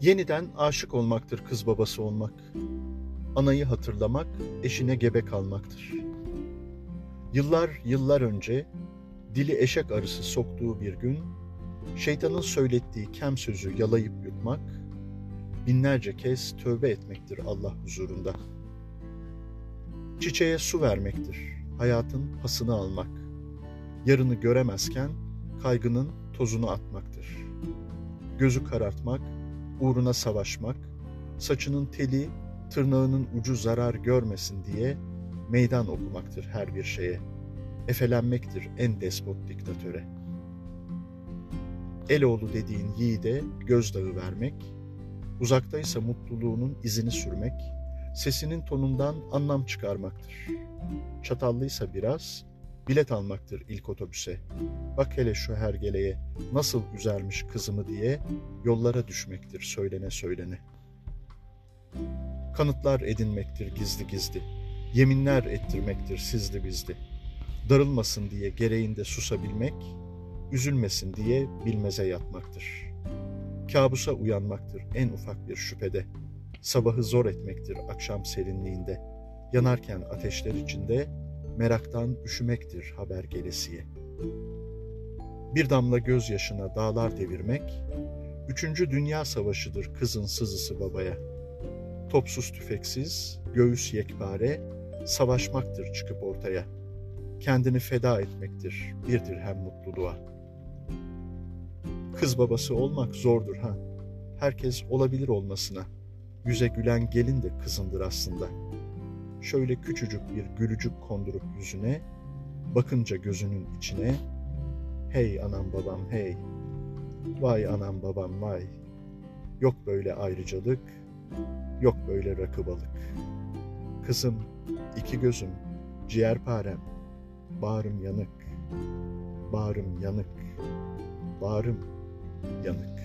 Yeniden aşık olmaktır kız babası olmak. Anayı hatırlamak, eşine gebe kalmaktır. Yıllar yıllar önce dili eşek arısı soktuğu bir gün, şeytanın söylettiği kem sözü yalayıp yutmak, binlerce kez tövbe etmektir Allah huzurunda. Çiçeğe su vermektir, hayatın pasını almak. Yarını göremezken kaygının tozunu atmaktır. Gözü karartmak, uğruna savaşmak, saçının teli, tırnağının ucu zarar görmesin diye meydan okumaktır her bir şeye. Efelenmektir en despot diktatöre. Eloğlu dediğin yiğide gözdağı vermek, uzaktaysa mutluluğunun izini sürmek, sesinin tonundan anlam çıkarmaktır. Çatallıysa biraz, bilet almaktır ilk otobüse. Bak hele şu hergeleye nasıl üzermiş kızımı diye yollara düşmektir söylene söylene. Kanıtlar edinmektir gizli gizli. Yeminler ettirmektir sizli bizli. Darılmasın diye gereğinde susabilmek, üzülmesin diye bilmeze yatmaktır. Kabusa uyanmaktır en ufak bir şüphede. Sabahı zor etmektir akşam serinliğinde. Yanarken ateşler içinde meraktan üşümektir haber gelesiye. Bir damla gözyaşına dağlar devirmek, Üçüncü Dünya Savaşı'dır kızın sızısı babaya. Topsuz tüfeksiz, göğüs yekpare, savaşmaktır çıkıp ortaya. Kendini feda etmektir bir dirhem mutluluğa. Kız babası olmak zordur ha. Herkes olabilir olmasına. Yüze gülen gelin de kızındır aslında.'' Şöyle küçücük bir gülücük kondurup yüzüne, bakınca gözünün içine, hey anam babam hey, vay anam babam vay, yok böyle ayrıcalık, yok böyle rakıbalık. Kızım, iki gözüm, ciğerparem, bağrım yanık, bağrım yanık, bağrım yanık.